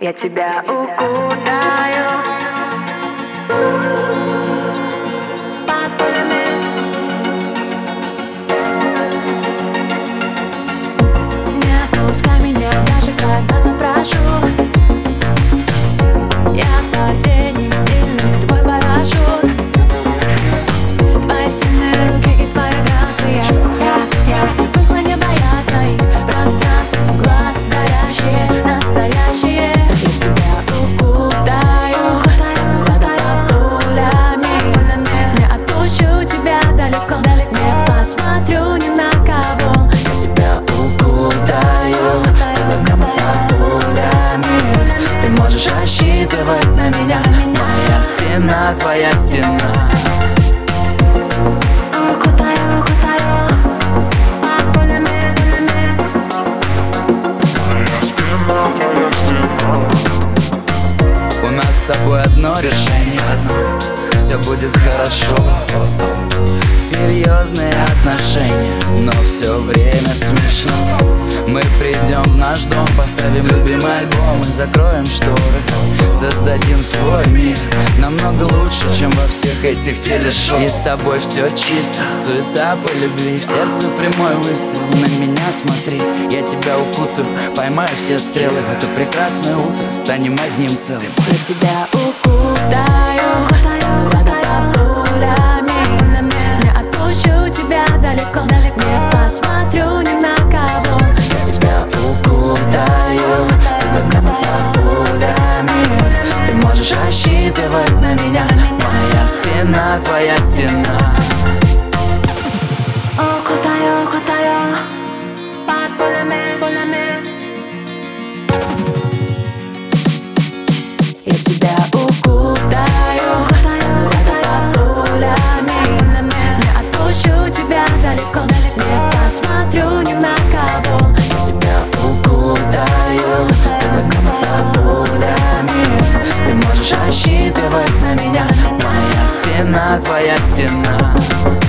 Я тебя укутаю далеко, не посмотрю ни на кого. Я тебя укутаю, под огнем и под пулями. Ты можешь рассчитывать на меня Моя твоя стена. Спина, твоя стена У нас с тобой одно решение Все будет хорошо. Серьезные отношения Но все время смешно. Мы придем в наш дом Поставим любимый альбом И закроем шторы. Создадим свой мир Намного лучше, чем во всех этих телешоу. И с тобой все чисто Суета по любви. В сердце прямой выстрел На меня смотри. Я тебя укутаю Поймаю все стрелы. В это прекрасное утро Станем одним целым. Я тебя укутаю твоя стена. お答えを答えを now